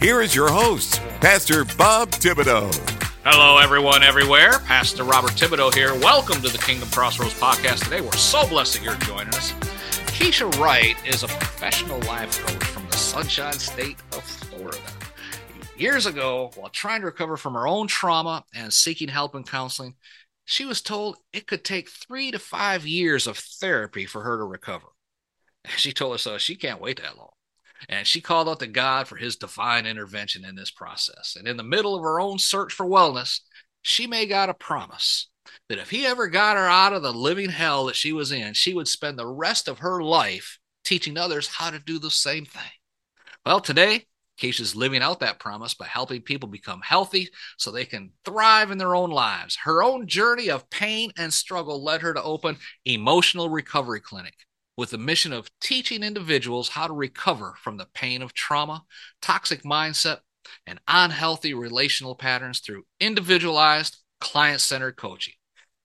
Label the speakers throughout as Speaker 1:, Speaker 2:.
Speaker 1: here is your host, Pastor Bob Thibodeau.
Speaker 2: Hello, everyone, everywhere. Pastor Robert Thibodeau here. Welcome to the Kingdom Crossroads podcast today. We're so blessed that you're joining us. Keisha Wright is a professional life coach from the Sunshine State of Florida. Years ago, while trying to recover from her own trauma and seeking help and counseling, she was told it could take three to five years of therapy for her to recover. She told us uh, she can't wait that long. And she called out to God for his divine intervention in this process. And in the middle of her own search for wellness, she made God a promise that if he ever got her out of the living hell that she was in, she would spend the rest of her life teaching others how to do the same thing. Well, today, Keisha's living out that promise by helping people become healthy so they can thrive in their own lives. Her own journey of pain and struggle led her to open Emotional Recovery Clinic with the mission of teaching individuals how to recover from the pain of trauma, toxic mindset, and unhealthy relational patterns through individualized, client centered coaching.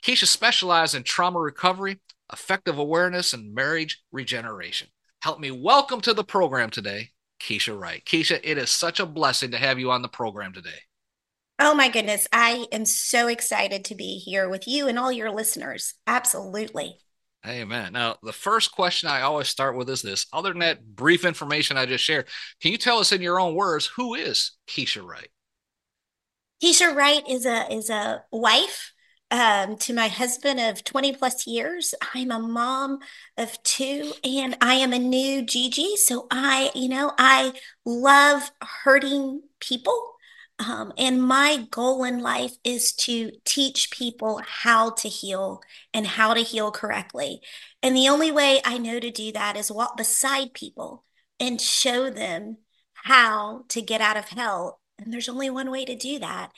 Speaker 2: Keisha specializes in trauma recovery, affective awareness, and marriage regeneration. Help me welcome to the program today, Keisha Wright. Keisha, it is such a blessing to have you on the program today.
Speaker 3: Oh my goodness. I am so excited to be here with you and all your listeners. Absolutely.
Speaker 2: Amen. Now, the first question I always start with is this other than that brief information I just shared, can you tell us in your own words who is Keisha Wright?
Speaker 3: Keisha Wright is a is a wife um, to my husband of 20 plus years. I'm a mom of two and I am a new Gigi. So I, you know, I love hurting people um, and my goal in life is to teach people how to heal and how to heal correctly. And the only way I know to do that is walk beside people and show them how to get out of hell. And there's only one way to do that,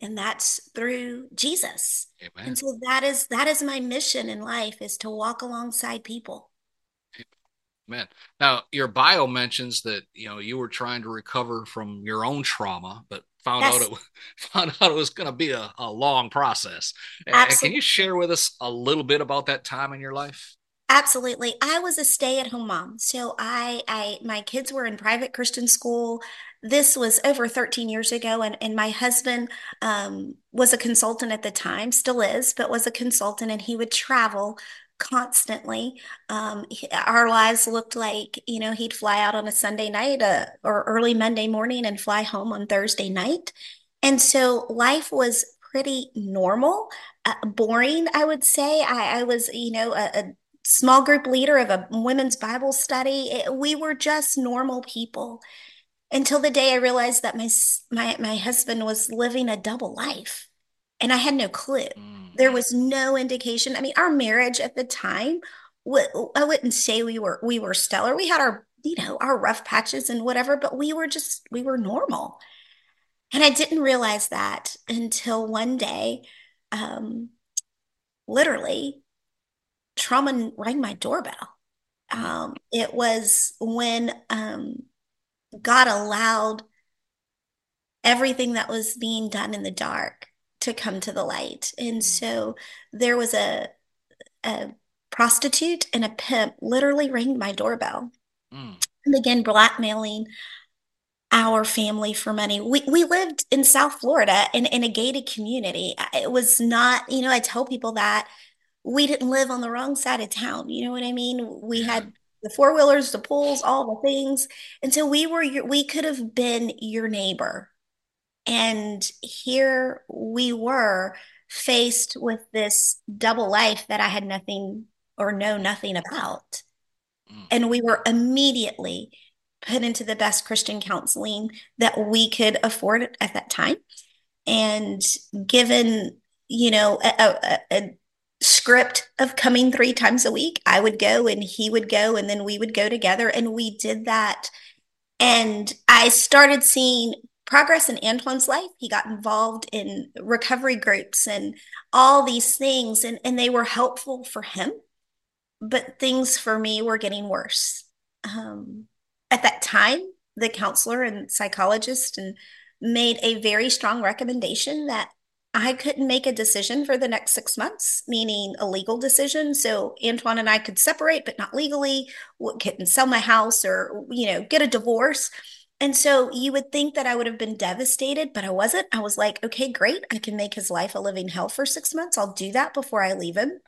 Speaker 3: and that's through Jesus. Amen. And so that is that is my mission in life is to walk alongside people.
Speaker 2: Man, now your bio mentions that you know you were trying to recover from your own trauma, but found out it found out it was going to be a, a long process. Absolutely. can you share with us a little bit about that time in your life?
Speaker 3: Absolutely. I was a stay-at-home mom. So I I my kids were in private Christian school. This was over 13 years ago and and my husband um, was a consultant at the time, still is, but was a consultant and he would travel constantly. Um, our lives looked like, you know, he'd fly out on a Sunday night uh, or early Monday morning and fly home on Thursday night. And so life was pretty normal, uh, boring, I would say. I, I was, you know, a, a, small group leader of a women's Bible study. It, we were just normal people until the day I realized that my, my, my husband was living a double life and I had no clue. Mm. There was no indication. I mean, our marriage at the time, I wouldn't say we were we were stellar. We had our you know our rough patches and whatever, but we were just we were normal. And I didn't realize that until one day, um, literally, trauma rang my doorbell. Um, it was when um, God allowed everything that was being done in the dark to come to the light. And mm. so there was a, a prostitute and a pimp literally rang my doorbell mm. and began blackmailing our family for money. We we lived in South Florida in, in a gated community. It was not, you know, I tell people that we didn't live on the wrong side of town. You know what I mean? We had the four wheelers, the pools, all the things. And so we were your, we could have been your neighbor and here we were faced with this double life that I had nothing or know nothing about. Mm. And we were immediately put into the best Christian counseling that we could afford at that time. And given, you know, a, a, a script of coming three times a week, I would go and he would go, and then we would go together. And we did that. And I started seeing progress in Antoine's life. He got involved in recovery groups and all these things, and, and they were helpful for him. But things for me were getting worse. Um, at that time, the counselor and psychologist and made a very strong recommendation that I couldn't make a decision for the next six months, meaning a legal decision. So Antoine and I could separate, but not legally, couldn't sell my house or, you know, get a divorce. And so you would think that I would have been devastated, but I wasn't. I was like, okay, great. I can make his life a living hell for six months. I'll do that before I leave him.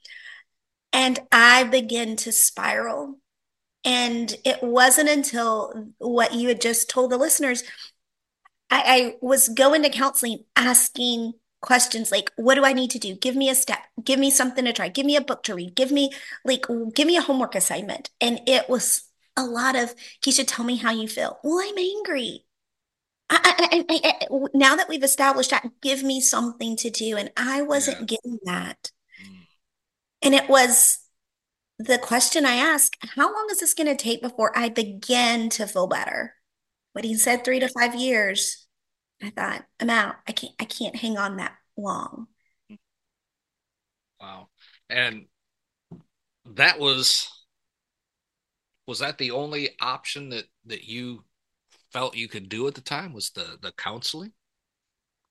Speaker 3: And I begin to spiral. And it wasn't until what you had just told the listeners, I, I was going to counseling asking questions like what do i need to do give me a step give me something to try give me a book to read give me like give me a homework assignment and it was a lot of keisha tell me how you feel well i'm angry I, I, I, now that we've established that give me something to do and i wasn't yeah. getting that mm. and it was the question i asked how long is this going to take before i begin to feel better but he said three to five years I thought, I'm out. I can't I can't hang on that long.
Speaker 2: Wow. And that was was that the only option that that you felt you could do at the time was the the counseling?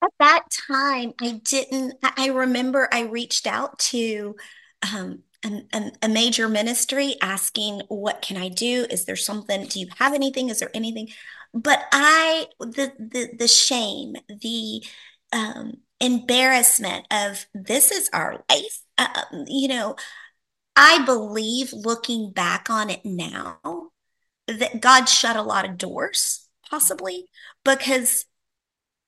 Speaker 3: At that time, I didn't I remember I reached out to um an, a major ministry asking what can i do is there something do you have anything is there anything but I the the the shame, the um, embarrassment of this is our life. Uh, you know, I believe looking back on it now that God shut a lot of doors, possibly because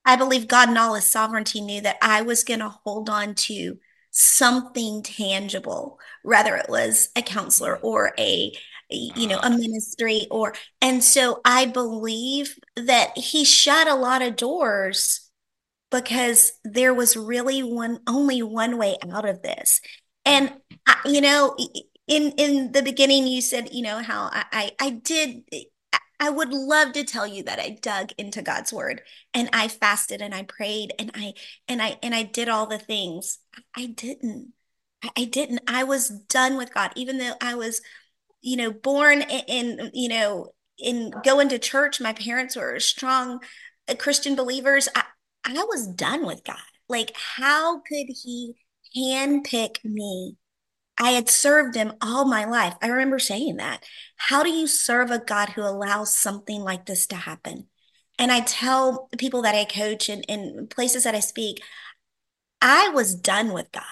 Speaker 3: I believe God in all his sovereignty knew that I was going to hold on to something tangible, whether it was a counselor or a you know, a ministry or, and so I believe that he shut a lot of doors because there was really one, only one way out of this. And, I, you know, in, in the beginning, you said, you know, how I, I, I did, I would love to tell you that I dug into God's word and I fasted and I prayed and I and I and I did all the things. I didn't. I didn't. I was done with God even though I was you know, born in, you know, in going to church, my parents were strong uh, Christian believers. I, I was done with God. Like, how could He handpick me? I had served Him all my life. I remember saying that. How do you serve a God who allows something like this to happen? And I tell people that I coach and in places that I speak, I was done with God.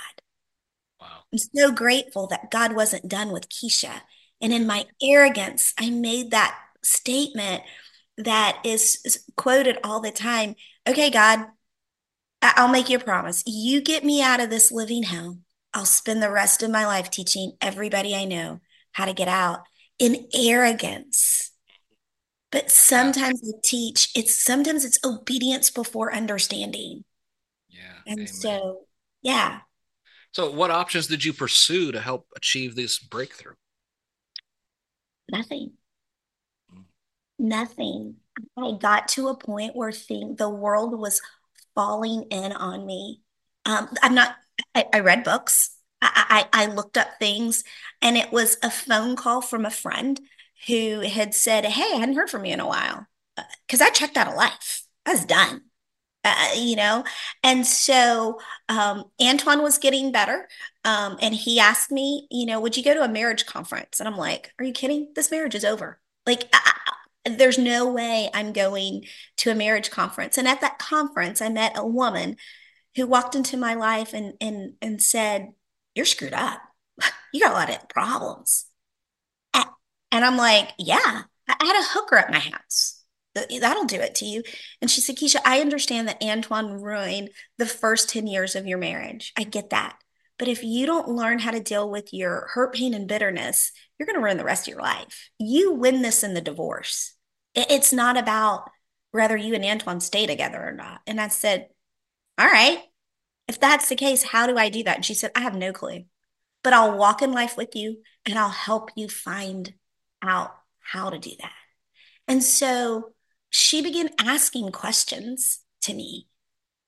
Speaker 3: Wow. I'm so grateful that God wasn't done with Keisha. And in my arrogance, I made that statement that is quoted all the time. Okay, God, I'll make you a promise. You get me out of this living hell. I'll spend the rest of my life teaching everybody I know how to get out in arrogance. But sometimes I teach, it's sometimes it's obedience before understanding.
Speaker 2: Yeah.
Speaker 3: And amen. so, yeah.
Speaker 2: So, what options did you pursue to help achieve this breakthrough?
Speaker 3: Nothing. Hmm. Nothing. I got to a point where thing, the world was falling in on me. Um, I'm not, I, I read books. I, I, I looked up things and it was a phone call from a friend who had said, Hey, I hadn't heard from you in a while. Because uh, I checked out of life. I was done. Uh, you know and so um, antoine was getting better um, and he asked me you know would you go to a marriage conference and i'm like are you kidding this marriage is over like I, there's no way i'm going to a marriage conference and at that conference i met a woman who walked into my life and and and said you're screwed up you got a lot of problems and i'm like yeah i had a hooker at my house That'll do it to you. And she said, Keisha, I understand that Antoine ruined the first 10 years of your marriage. I get that. But if you don't learn how to deal with your hurt, pain, and bitterness, you're going to ruin the rest of your life. You win this in the divorce. It's not about whether you and Antoine stay together or not. And I said, All right, if that's the case, how do I do that? And she said, I have no clue, but I'll walk in life with you and I'll help you find out how to do that. And so she began asking questions to me.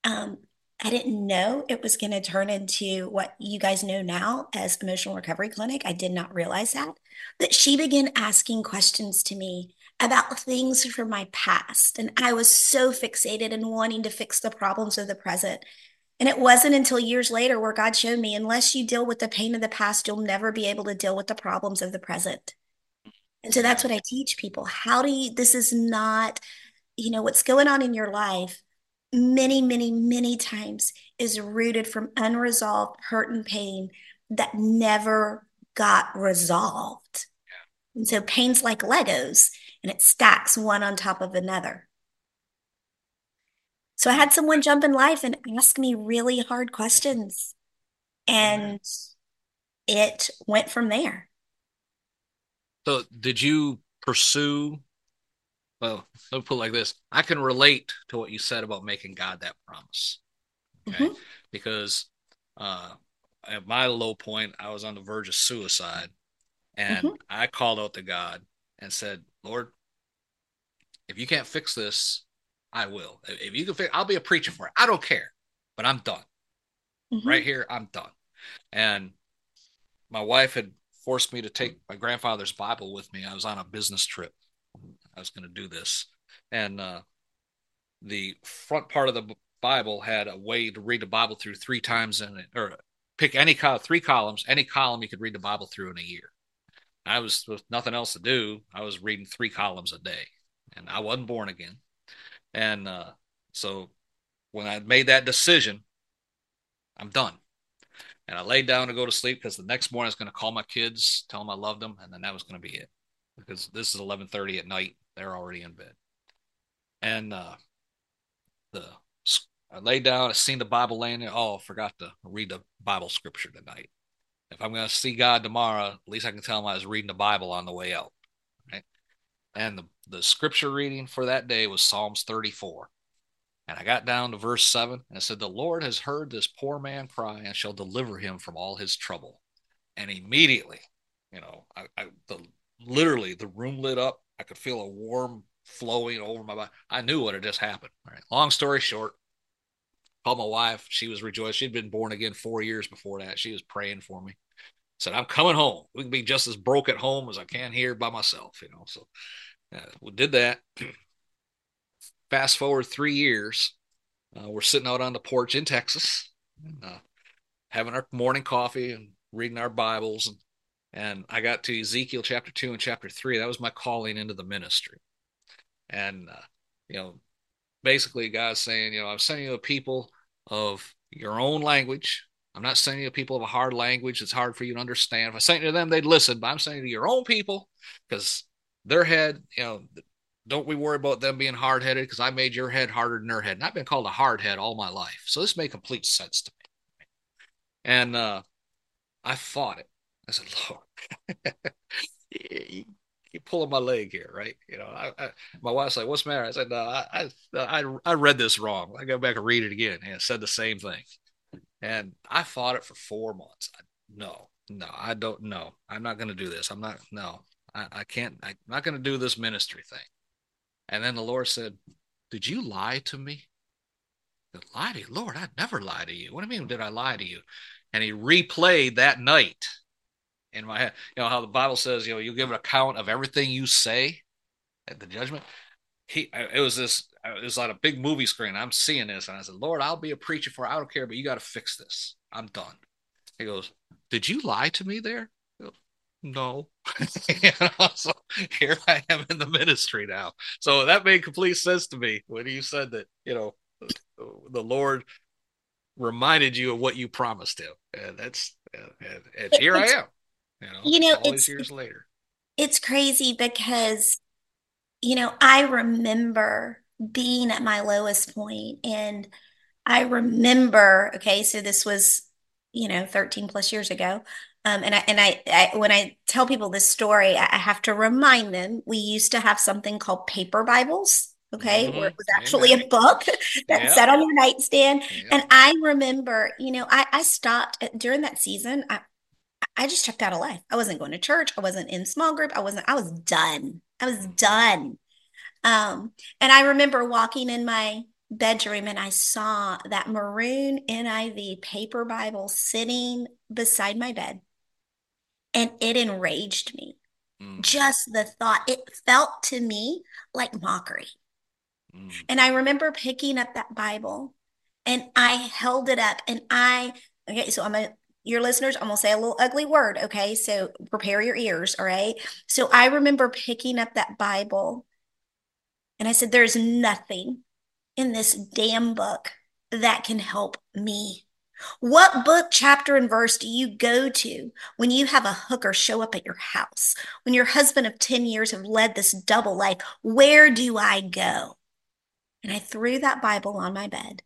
Speaker 3: Um, I didn't know it was going to turn into what you guys know now as emotional recovery clinic. I did not realize that. But she began asking questions to me about things from my past. And I was so fixated in wanting to fix the problems of the present. And it wasn't until years later where God showed me, unless you deal with the pain of the past, you'll never be able to deal with the problems of the present. And so that's what I teach people. How do you, this is not, you know, what's going on in your life many, many, many times is rooted from unresolved hurt and pain that never got resolved. And so pain's like Legos and it stacks one on top of another. So I had someone jump in life and ask me really hard questions. And it went from there.
Speaker 2: So did you pursue well, let me put it like this. I can relate to what you said about making God that promise. Okay. Mm-hmm. Because uh, at my low point, I was on the verge of suicide. And mm-hmm. I called out to God and said, Lord, if you can't fix this, I will. If you can fix I'll be a preacher for it. I don't care, but I'm done. Mm-hmm. Right here, I'm done. And my wife had forced me to take my grandfather's Bible with me. I was on a business trip I was going to do this, and uh, the front part of the Bible had a way to read the Bible through three times in it, or pick any col- three columns, any column you could read the Bible through in a year. I was with nothing else to do. I was reading three columns a day, and I wasn't born again. And uh, so when I made that decision, I'm done. And I laid down to go to sleep because the next morning I was going to call my kids, tell them I loved them, and then that was going to be it because this is 11:30 at night. They're already in bed. And uh, the I laid down, I seen the Bible laying there. Oh, I forgot to read the Bible scripture tonight. If I'm going to see God tomorrow, at least I can tell him I was reading the Bible on the way out. Right? And the, the scripture reading for that day was Psalms 34. And I got down to verse 7 and it said, The Lord has heard this poor man cry and shall deliver him from all his trouble. And immediately, you know, I, I the literally the room lit up. I could feel a warm flowing over my body. I knew what had just happened. Right. Long story short, called my wife. She was rejoiced. She'd been born again four years before that. She was praying for me. Said, I'm coming home. We can be just as broke at home as I can here by myself, you know. So we did that. Fast forward three years, uh, we're sitting out on the porch in Texas, and, uh, having our morning coffee and reading our Bibles. And and I got to Ezekiel chapter two and chapter three. That was my calling into the ministry. And, uh, you know, basically God's saying, you know, I'm sending you a people of your own language. I'm not sending you people of a hard language that's hard for you to understand. If I sent you to them, they'd listen, but I'm sending to your own people because their head, you know, don't we worry about them being hard headed because I made your head harder than their head. And I've been called a hard head all my life. So this made complete sense to me. And uh, I fought it. I said, Lord, you, pulling my leg here, right? You know, I, I, my wife's like, what's the matter? I said, no, I, I, I read this wrong. I go back and read it again, and it said the same thing. And I fought it for four months. I, no, no, I don't know. I'm not going to do this. I'm not, no, I, I can't, I'm not going to do this ministry thing. And then the Lord said, Did you lie to me? Said, lie to you? Lord, I'd never lie to you. What do you mean, did I lie to you? And he replayed that night in my head. You know how the Bible says, you know, you give an account of everything you say at the judgment. He, it was this, it was on a big movie screen. I'm seeing this, and I said, Lord, I'll be a preacher for. I don't care, but you got to fix this. I'm done. He goes, Did you lie to me there? Goes, no. you know, so here I am in the ministry now. So that made complete sense to me when you said that, you know, the Lord reminded you of what you promised him. And that's, and, and here I am. You know,
Speaker 3: you know
Speaker 2: all these years later.
Speaker 3: It's crazy because, you know, I remember being at my lowest point and I remember, okay, so this was, you know, 13 plus years ago. Um, and I, and I, I, when I tell people this story, I have to remind them we used to have something called paper Bibles okay mm-hmm. where it was actually Amen. a book that yep. sat on your nightstand yep. and i remember you know i, I stopped during that season I, I just checked out of life. I wasn't going to church. I wasn't in small group. I wasn't, I was done. I was done. Um, and I remember walking in my bedroom and I saw that maroon NIV paper Bible sitting beside my bed. And it enraged me. Mm. Just the thought, it felt to me like mockery. Mm. And I remember picking up that Bible and I held it up and I, okay, so I'm a, your listeners, I'm gonna say a little ugly word, okay? So prepare your ears, all right? So I remember picking up that Bible and I said, There's nothing in this damn book that can help me. What book, chapter, and verse do you go to when you have a hooker show up at your house? When your husband of 10 years have led this double life, where do I go? And I threw that Bible on my bed.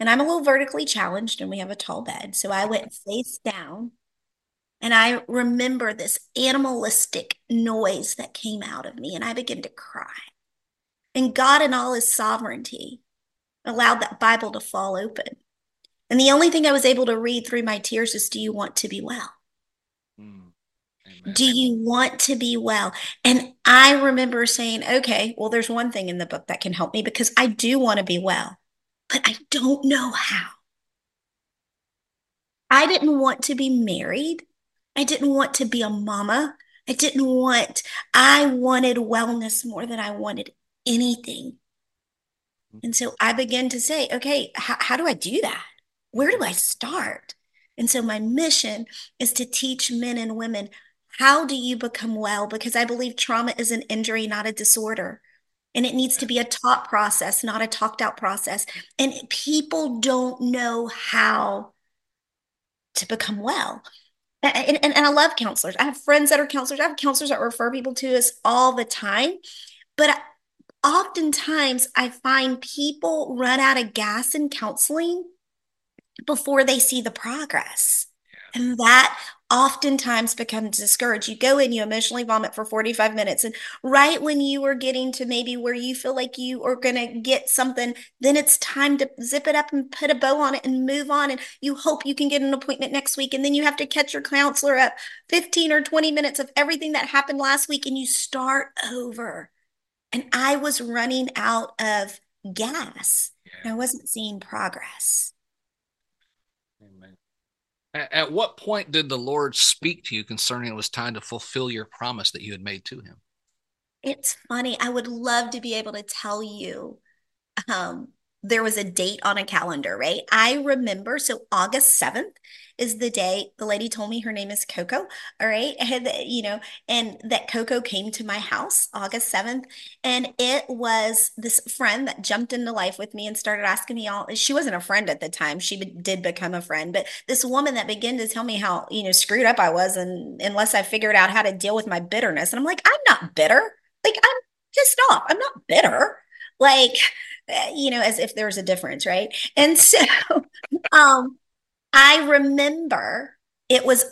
Speaker 3: And I'm a little vertically challenged, and we have a tall bed. So I went face down. And I remember this animalistic noise that came out of me, and I began to cry. And God, in all his sovereignty, allowed that Bible to fall open. And the only thing I was able to read through my tears is Do you want to be well? Mm. Do you want to be well? And I remember saying, okay, well, there's one thing in the book that can help me because I do want to be well, but I don't know how. I didn't want to be married. I didn't want to be a mama. I didn't want, I wanted wellness more than I wanted anything. Mm-hmm. And so I began to say, okay, how, how do I do that? Where do I start? And so my mission is to teach men and women how do you become well? Because I believe trauma is an injury, not a disorder. And it needs to be a taught process, not a talked out process. And people don't know how to become well. And, and, and I love counselors. I have friends that are counselors. I have counselors that refer people to us all the time. But oftentimes I find people run out of gas in counseling before they see the progress. And that oftentimes becomes discouraged. You go in, you emotionally vomit for 45 minutes. And right when you are getting to maybe where you feel like you are going to get something, then it's time to zip it up and put a bow on it and move on. And you hope you can get an appointment next week. And then you have to catch your counselor up 15 or 20 minutes of everything that happened last week and you start over. And I was running out of gas. Yeah. I wasn't seeing progress.
Speaker 2: At what point did the Lord speak to you concerning it was time to fulfill your promise that you had made to him?
Speaker 3: It's funny. I would love to be able to tell you um, there was a date on a calendar, right? I remember, so August 7th is the day the lady told me her name is Coco. All right. And, you know, and that Coco came to my house August 7th. And it was this friend that jumped into life with me and started asking me all. She wasn't a friend at the time. She be, did become a friend, but this woman that began to tell me how, you know, screwed up I was. And unless I figured out how to deal with my bitterness. And I'm like, I'm not bitter. Like, I'm pissed off. I'm not bitter. Like, you know, as if there's a difference, right? And so, um, I remember it was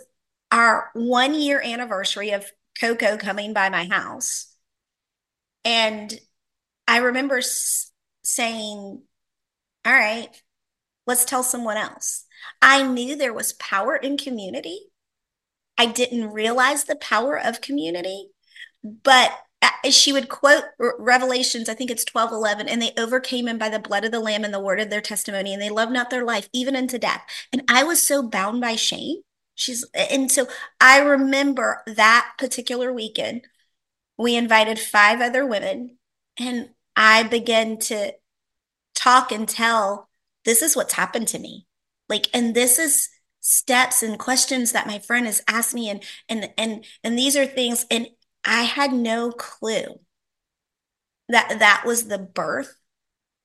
Speaker 3: our one year anniversary of Coco coming by my house. And I remember s- saying, All right, let's tell someone else. I knew there was power in community. I didn't realize the power of community, but Uh, she would quote revelations i think it's 12 11 and they overcame him by the blood of the lamb and the word of their testimony and they loved not their life even unto death. And i was so bound by shame. She's and so i remember that particular weekend we invited five other women and i began to talk and tell this is what's happened to me. Like and this is steps and questions that my friend has asked me and and and and these are things and I had no clue that that was the birth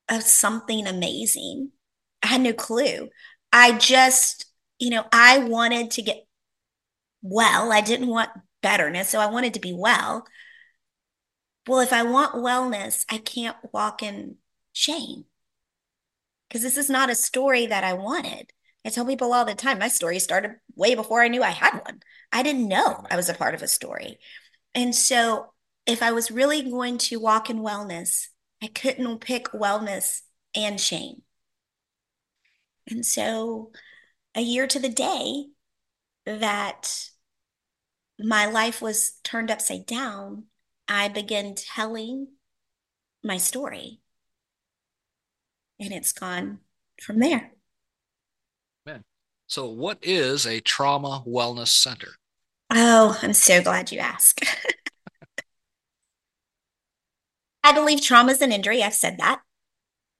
Speaker 3: of something amazing. I had no clue. I just, you know, I wanted to get well. I didn't want betterness. So I wanted to be well. Well, if I want wellness, I can't walk in shame because this is not a story that I wanted. I tell people all the time my story started way before I knew I had one. I didn't know I was a part of a story. And so, if I was really going to walk in wellness, I couldn't pick wellness and shame. And so, a year to the day that my life was turned upside down, I began telling my story. And it's gone from there.
Speaker 2: Man. So, what is a trauma wellness center?
Speaker 3: Oh, I'm so glad you asked. I believe trauma is an injury. I've said that,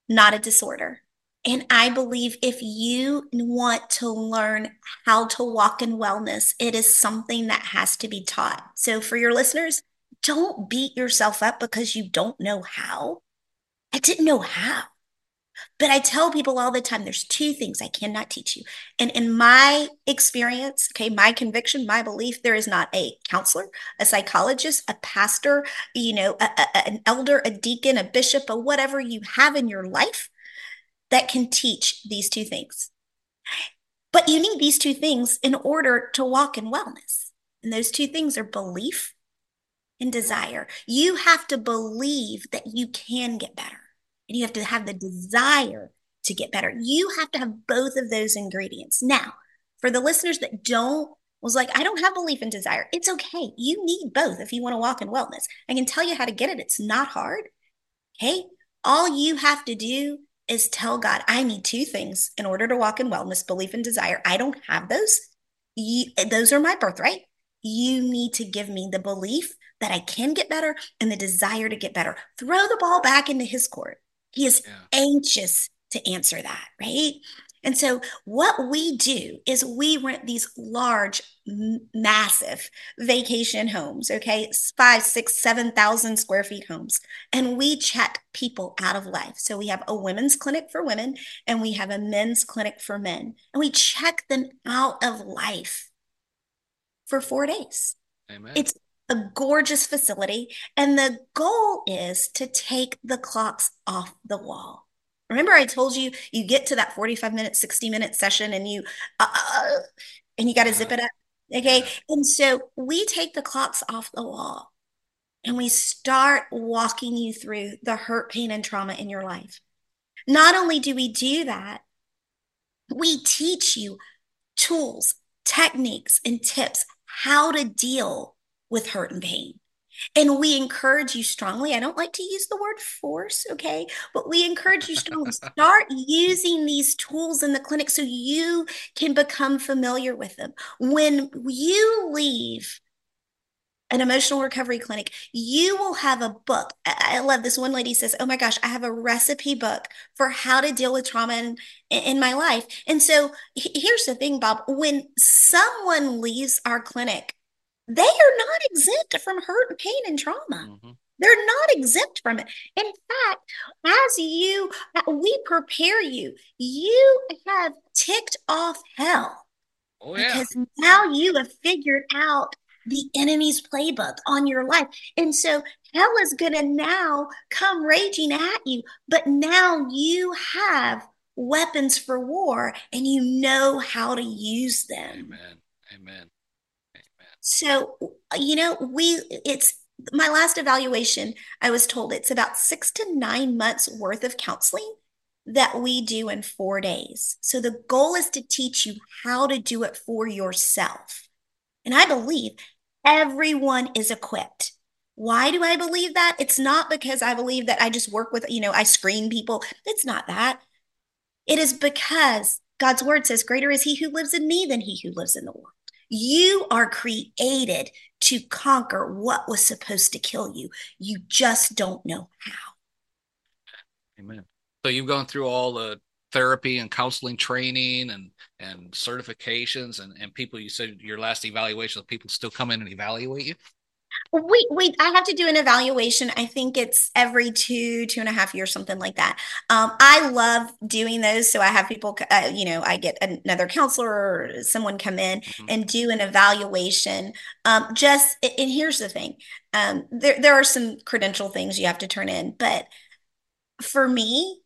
Speaker 3: not a disorder. And I believe if you want to learn how to walk in wellness, it is something that has to be taught. So, for your listeners, don't beat yourself up because you don't know how. I didn't know how. But I tell people all the time there's two things I cannot teach you. And in my experience, okay, my conviction, my belief, there is not a counselor, a psychologist, a pastor, you know, a, a, an elder, a deacon, a bishop, or whatever you have in your life that can teach these two things. But you need these two things in order to walk in wellness. And those two things are belief and desire. You have to believe that you can get better and you have to have the desire to get better. You have to have both of those ingredients. Now, for the listeners that don't, was like, I don't have belief and desire. It's okay. You need both if you want to walk in wellness. I can tell you how to get it. It's not hard. Okay. All you have to do is tell God, I need two things in order to walk in wellness belief and desire. I don't have those. You, those are my birthright. You need to give me the belief that I can get better and the desire to get better. Throw the ball back into his court. He is yeah. anxious to answer that, right? And so, what we do is we rent these large, massive vacation homes, okay, five, six, seven thousand square feet homes, and we check people out of life. So, we have a women's clinic for women and we have a men's clinic for men, and we check them out of life for four days. Amen. It's a gorgeous facility. And the goal is to take the clocks off the wall. Remember, I told you you get to that 45 minute, 60 minute session and you, uh, uh and you got to zip it up. Okay. And so we take the clocks off the wall and we start walking you through the hurt, pain, and trauma in your life. Not only do we do that, we teach you tools, techniques, and tips how to deal with hurt and pain. And we encourage you strongly. I don't like to use the word force, okay? But we encourage you strongly. Start using these tools in the clinic so you can become familiar with them. When you leave an emotional recovery clinic, you will have a book. I love this. One lady says, Oh my gosh, I have a recipe book for how to deal with trauma in, in my life. And so here's the thing, Bob when someone leaves our clinic, they are not exempt from hurt and pain and trauma. Mm-hmm. They're not exempt from it. In fact, as you, we prepare you, you have ticked off hell. Oh, yeah. Because now you have figured out the enemy's playbook on your life. And so hell is going to now come raging at you, but now you have weapons for war and you know how to use them.
Speaker 2: Amen. Amen.
Speaker 3: So, you know, we, it's my last evaluation, I was told it's about six to nine months worth of counseling that we do in four days. So the goal is to teach you how to do it for yourself. And I believe everyone is equipped. Why do I believe that? It's not because I believe that I just work with, you know, I screen people. It's not that. It is because God's word says, Greater is he who lives in me than he who lives in the world. You are created to conquer what was supposed to kill you. You just don't know how.
Speaker 2: Amen. So you've gone through all the therapy and counseling training and and certifications and and people you said your last evaluation people still come in and evaluate you
Speaker 3: we we I have to do an evaluation. I think it's every two two and a half years, something like that. Um, I love doing those, so I have people. Uh, you know, I get another counselor or someone come in mm-hmm. and do an evaluation. Um, just and here's the thing: um, there there are some credential things you have to turn in, but for me,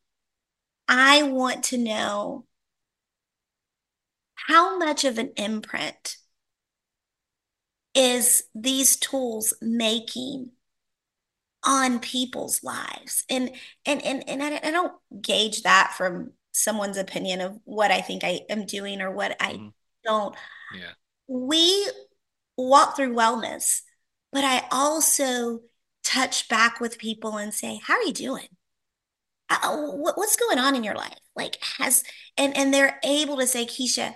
Speaker 3: I want to know how much of an imprint is these tools making on people's lives and and and, and I, I don't gauge that from someone's opinion of what i think i am doing or what i mm-hmm. don't yeah we walk through wellness but i also touch back with people and say, How are you doing? Uh, what's going on in your life? Like, has, and, and they're able to say, Keisha,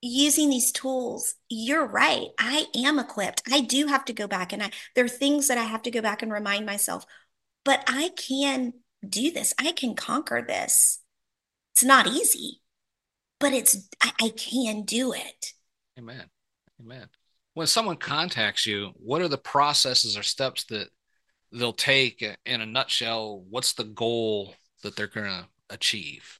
Speaker 3: using these tools, you're right. I am equipped. I do have to go back and I, there are things that I have to go back and remind myself, but I can do this. I can conquer this. It's not easy, but it's, I, I can do it.
Speaker 2: Amen. Amen. When someone contacts you, what are the processes or steps that they'll take uh, in a nutshell? What's the goal that they're going to achieve?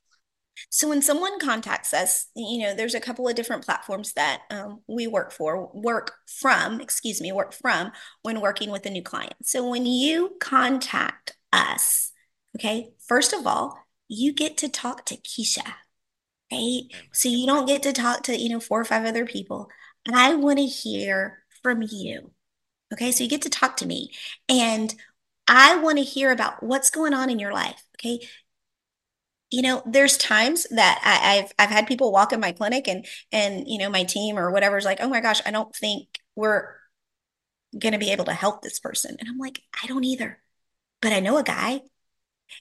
Speaker 3: So when someone contacts us, you know, there's a couple of different platforms that um, we work for, work from, excuse me, work from when working with a new client. So when you contact us, okay, first of all, you get to talk to Keisha, right? So you don't get to talk to, you know, four or five other people. And I want to hear from you. Okay, so you get to talk to me and I want to hear about what's going on in your life. Okay, you know there's times that I, have I've had people walk in my clinic and and you know my team or whatever is like oh my gosh I don't think we're gonna be able to help this person. And I'm like I don't either but I know a guy.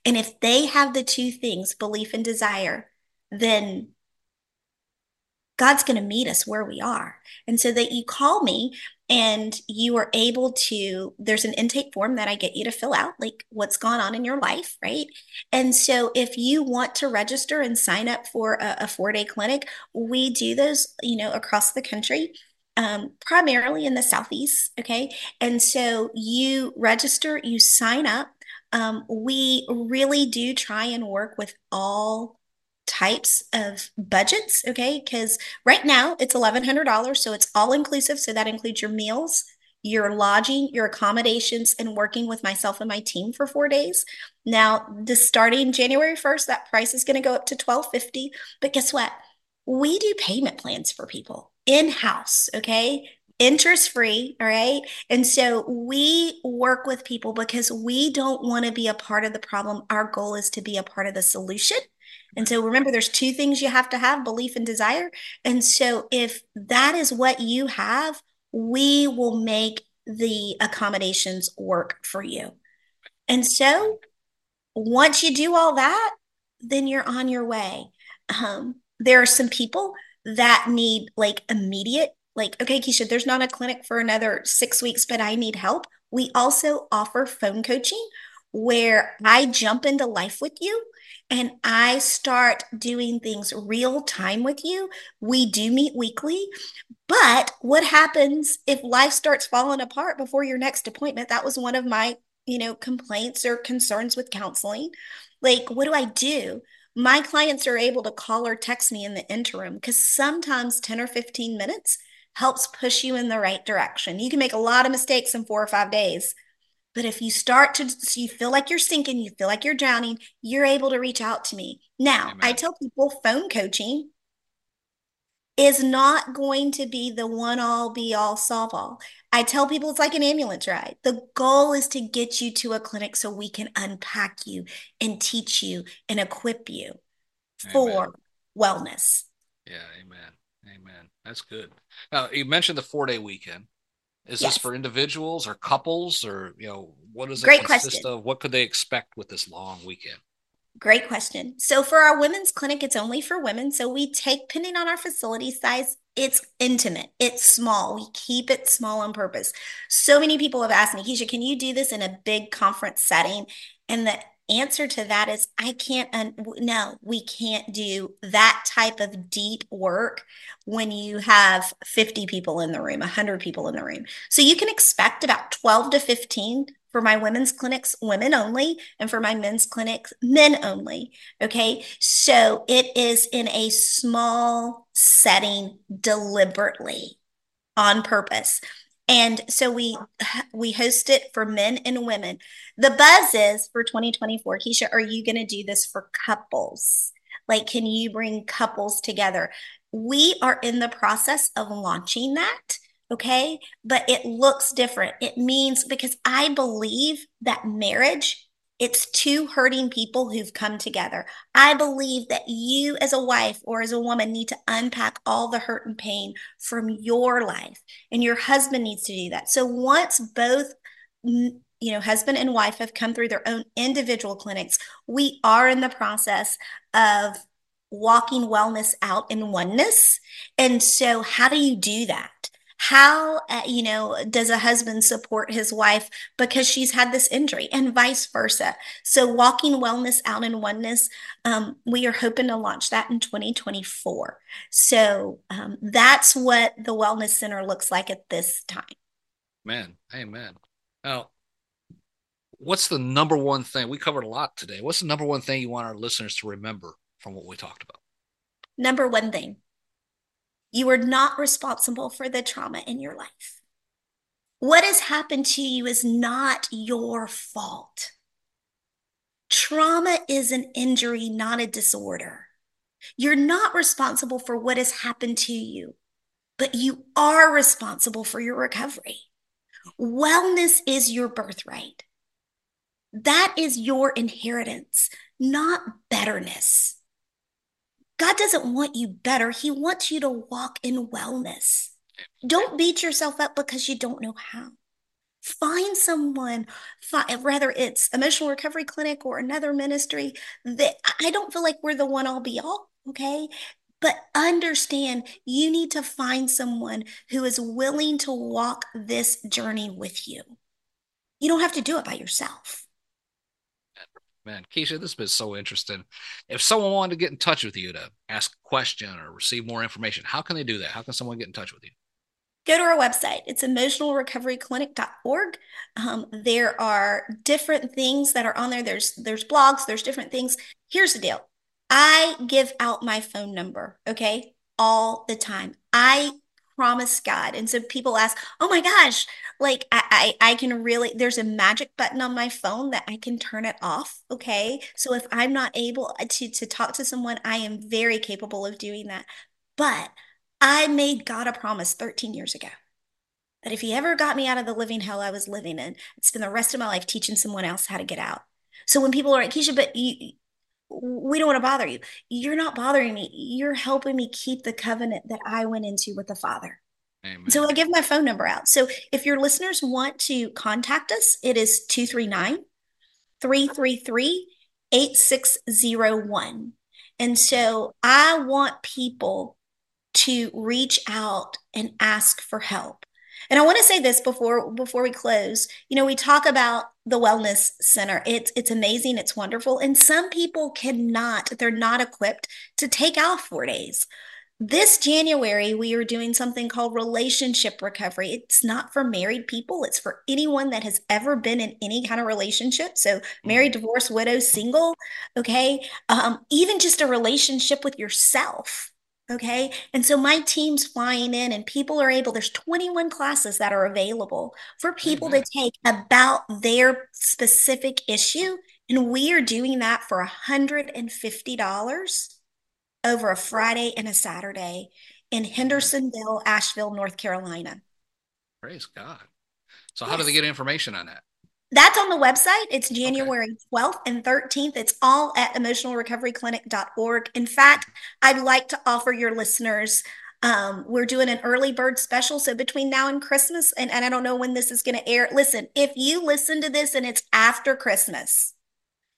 Speaker 3: And if they have the two things belief and desire then God's going to meet us where we are. And so that you call me and you are able to, there's an intake form that I get you to fill out, like what's gone on in your life, right? And so if you want to register and sign up for a, a four day clinic, we do those, you know, across the country. Um, primarily in the southeast okay and so you register you sign up um, we really do try and work with all types of budgets, okay? Because right now it's $1,100, so it's all inclusive. So that includes your meals, your lodging, your accommodations, and working with myself and my team for four days. Now, this starting January 1st, that price is going to go up to 1,250. But guess what? We do payment plans for people in house, okay? interest free. All right. And so we work with people because we don't want to be a part of the problem. Our goal is to be a part of the solution. And so remember, there's two things you have to have belief and desire. And so if that is what you have, we will make the accommodations work for you. And so once you do all that, then you're on your way. Um, there are some people that need like immediate, like, okay, Keisha, there's not a clinic for another six weeks, but I need help. We also offer phone coaching where I jump into life with you and I start doing things real time with you. We do meet weekly, but what happens if life starts falling apart before your next appointment? That was one of my, you know, complaints or concerns with counseling. Like, what do I do? My clients are able to call or text me in the interim because sometimes 10 or 15 minutes helps push you in the right direction. You can make a lot of mistakes in four or five days but if you start to so you feel like you're sinking, you feel like you're drowning, you're able to reach out to me. Now, Amen. I tell people phone coaching is not going to be the one all be all solve all. I tell people it's like an ambulance ride. The goal is to get you to a clinic so we can unpack you and teach you and equip you for amen. wellness.
Speaker 2: Yeah, amen. Amen. That's good. Now, you mentioned the four day weekend. Is yes. this for individuals or couples or you know what does it Great consist question. of? What could they expect with this long weekend?
Speaker 3: Great question. So for our women's clinic, it's only for women. So we take, depending on our facility size, it's intimate, it's small. We keep it small on purpose. So many people have asked me, Keisha, can you do this in a big conference setting? And the answer to that is I can't, un- no, we can't do that type of deep work when you have 50 people in the room, 100 people in the room. So you can expect about 12 to 15 for my women's clinics, women only, and for my men's clinics, men only. Okay. So it is in a small setting deliberately on purpose and so we we host it for men and women. The buzz is for 2024. Keisha, are you going to do this for couples? Like, can you bring couples together? We are in the process of launching that. Okay. But it looks different. It means because I believe that marriage it's two hurting people who've come together. I believe that you, as a wife or as a woman, need to unpack all the hurt and pain from your life, and your husband needs to do that. So once both mm, you know, husband and wife have come through their own individual clinics. We are in the process of walking wellness out in oneness. And so, how do you do that? How, uh, you know, does a husband support his wife because she's had this injury and vice versa? So, walking wellness out in oneness, um, we are hoping to launch that in 2024. So, um, that's what the Wellness Center looks like at this time.
Speaker 2: Man, amen. Now, what's the number one thing? We covered a lot today. What's the number one thing you want our listeners to remember from what we talked about?
Speaker 3: Number one thing you are not responsible for the trauma in your life. What has happened to you is not your fault. Trauma is an injury, not a disorder. You're not responsible for what has happened to you, but you are responsible for your recovery. Wellness is your birthright. That is your inheritance, not betterness. God doesn't want you better. He wants you to walk in wellness. Don't beat yourself up because you don't know how. Find someone, whether it's emotional recovery clinic or another ministry. That I don't feel like we're the one all be all, okay? But understand you need to find someone who is willing to walk this journey with you. You don't have to do it by yourself.
Speaker 2: Man, Keisha, this has been so interesting. If someone wanted to get in touch with you to ask a question or receive more information, how can they do that? How can someone get in touch with you?
Speaker 3: Go to our website. It's emotionalrecoveryclinic.org. Um, there are different things that are on there. There's there's blogs. There's different things. Here's the deal. I give out my phone number. Okay, all the time. I promise God. And so people ask, oh my gosh, like I, I, I can really, there's a magic button on my phone that I can turn it off. Okay. So if I'm not able uh, to, to talk to someone, I am very capable of doing that. But I made God a promise 13 years ago that if he ever got me out of the living hell I was living in, I'd spend the rest of my life teaching someone else how to get out. So when people are like, Keisha, but you, we don't want to bother you. You're not bothering me. You're helping me keep the covenant that I went into with the Father. Amen. So I give my phone number out. So if your listeners want to contact us, it is 239 333 8601. And so I want people to reach out and ask for help. And I want to say this before before we close. You know, we talk about the wellness center. It's it's amazing, it's wonderful. And some people cannot, they're not equipped to take out 4 days. This January, we are doing something called relationship recovery. It's not for married people, it's for anyone that has ever been in any kind of relationship. So, married, mm-hmm. divorced, widow, single, okay? Um, even just a relationship with yourself. Okay. And so my team's flying in and people are able, there's 21 classes that are available for people to mm-hmm. take about their specific issue. And we are doing that for $150 over a Friday and a Saturday in mm-hmm. Hendersonville, Asheville, North Carolina.
Speaker 2: Praise God. So, how do they get information on that?
Speaker 3: That's on the website. It's January okay. 12th and 13th. It's all at emotionalrecoveryclinic.org. In fact, I'd like to offer your listeners um, we're doing an early bird special. So between now and Christmas, and, and I don't know when this is going to air. Listen, if you listen to this and it's after Christmas,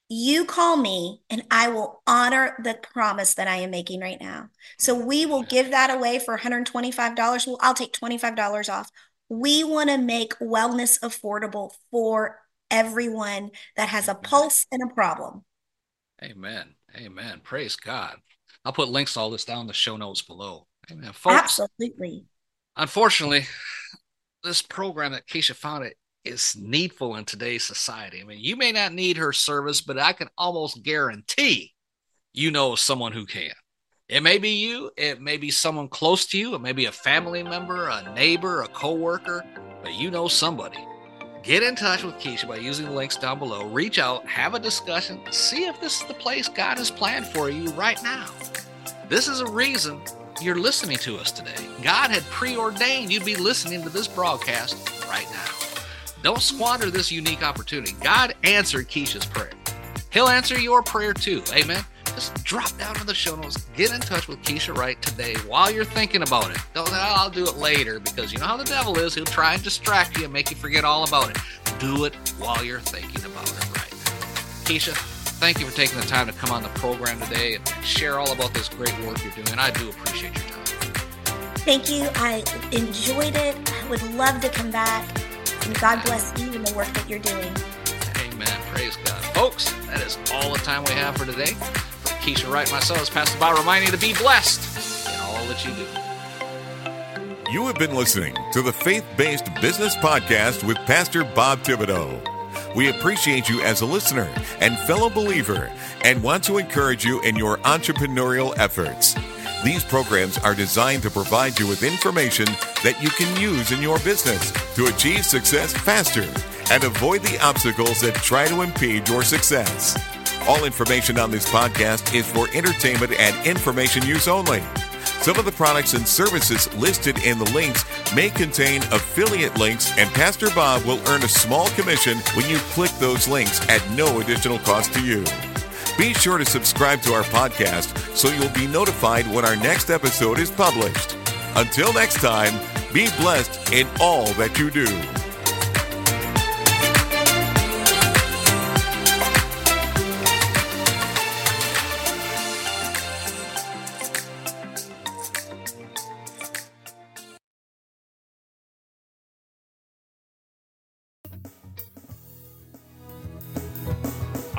Speaker 3: you call me and I will honor the promise that I am making right now. So we will give that away for $125. Well, I'll take $25 off. We want to make wellness affordable for everyone that has a pulse and a problem.
Speaker 2: Amen. Amen. Praise God. I'll put links to all this down in the show notes below. Amen. Folks,
Speaker 3: Absolutely.
Speaker 2: Unfortunately, this program that Keisha founded is needful in today's society. I mean, you may not need her service, but I can almost guarantee you know someone who can. It may be you, it may be someone close to you, it may be a family member, a neighbor, a coworker, but you know somebody. Get in touch with Keisha by using the links down below. Reach out, have a discussion, see if this is the place God has planned for you right now. This is a reason you're listening to us today. God had preordained you'd be listening to this broadcast right now. Don't squander this unique opportunity. God answered Keisha's prayer. He'll answer your prayer too. Amen. Just drop down to the show notes, get in touch with Keisha Wright today while you're thinking about it. Don't, oh, I'll do it later because you know how the devil is. He'll try and distract you and make you forget all about it. Do it while you're thinking about it right Keisha, thank you for taking the time to come on the program today and share all about this great work you're doing. I do appreciate your time.
Speaker 3: Thank you. I enjoyed it. I would love to come back. And God bless you and the work that you're doing.
Speaker 2: Amen. Praise God. Folks, that is all the time we have for today. Keisha Wright, myself, is Pastor Bob reminding you to be blessed in all that you do.
Speaker 1: You have been listening to the Faith Based Business Podcast with Pastor Bob Thibodeau. We appreciate you as a listener and fellow believer and want to encourage you in your entrepreneurial efforts. These programs are designed to provide you with information that you can use in your business to achieve success faster and avoid the obstacles that try to impede your success. All information on this podcast is for entertainment and information use only. Some of the products and services listed in the links may contain affiliate links, and Pastor Bob will earn a small commission when you click those links at no additional cost to you. Be sure to subscribe to our podcast so you'll be notified when our next episode is published. Until next time, be blessed in all that you do.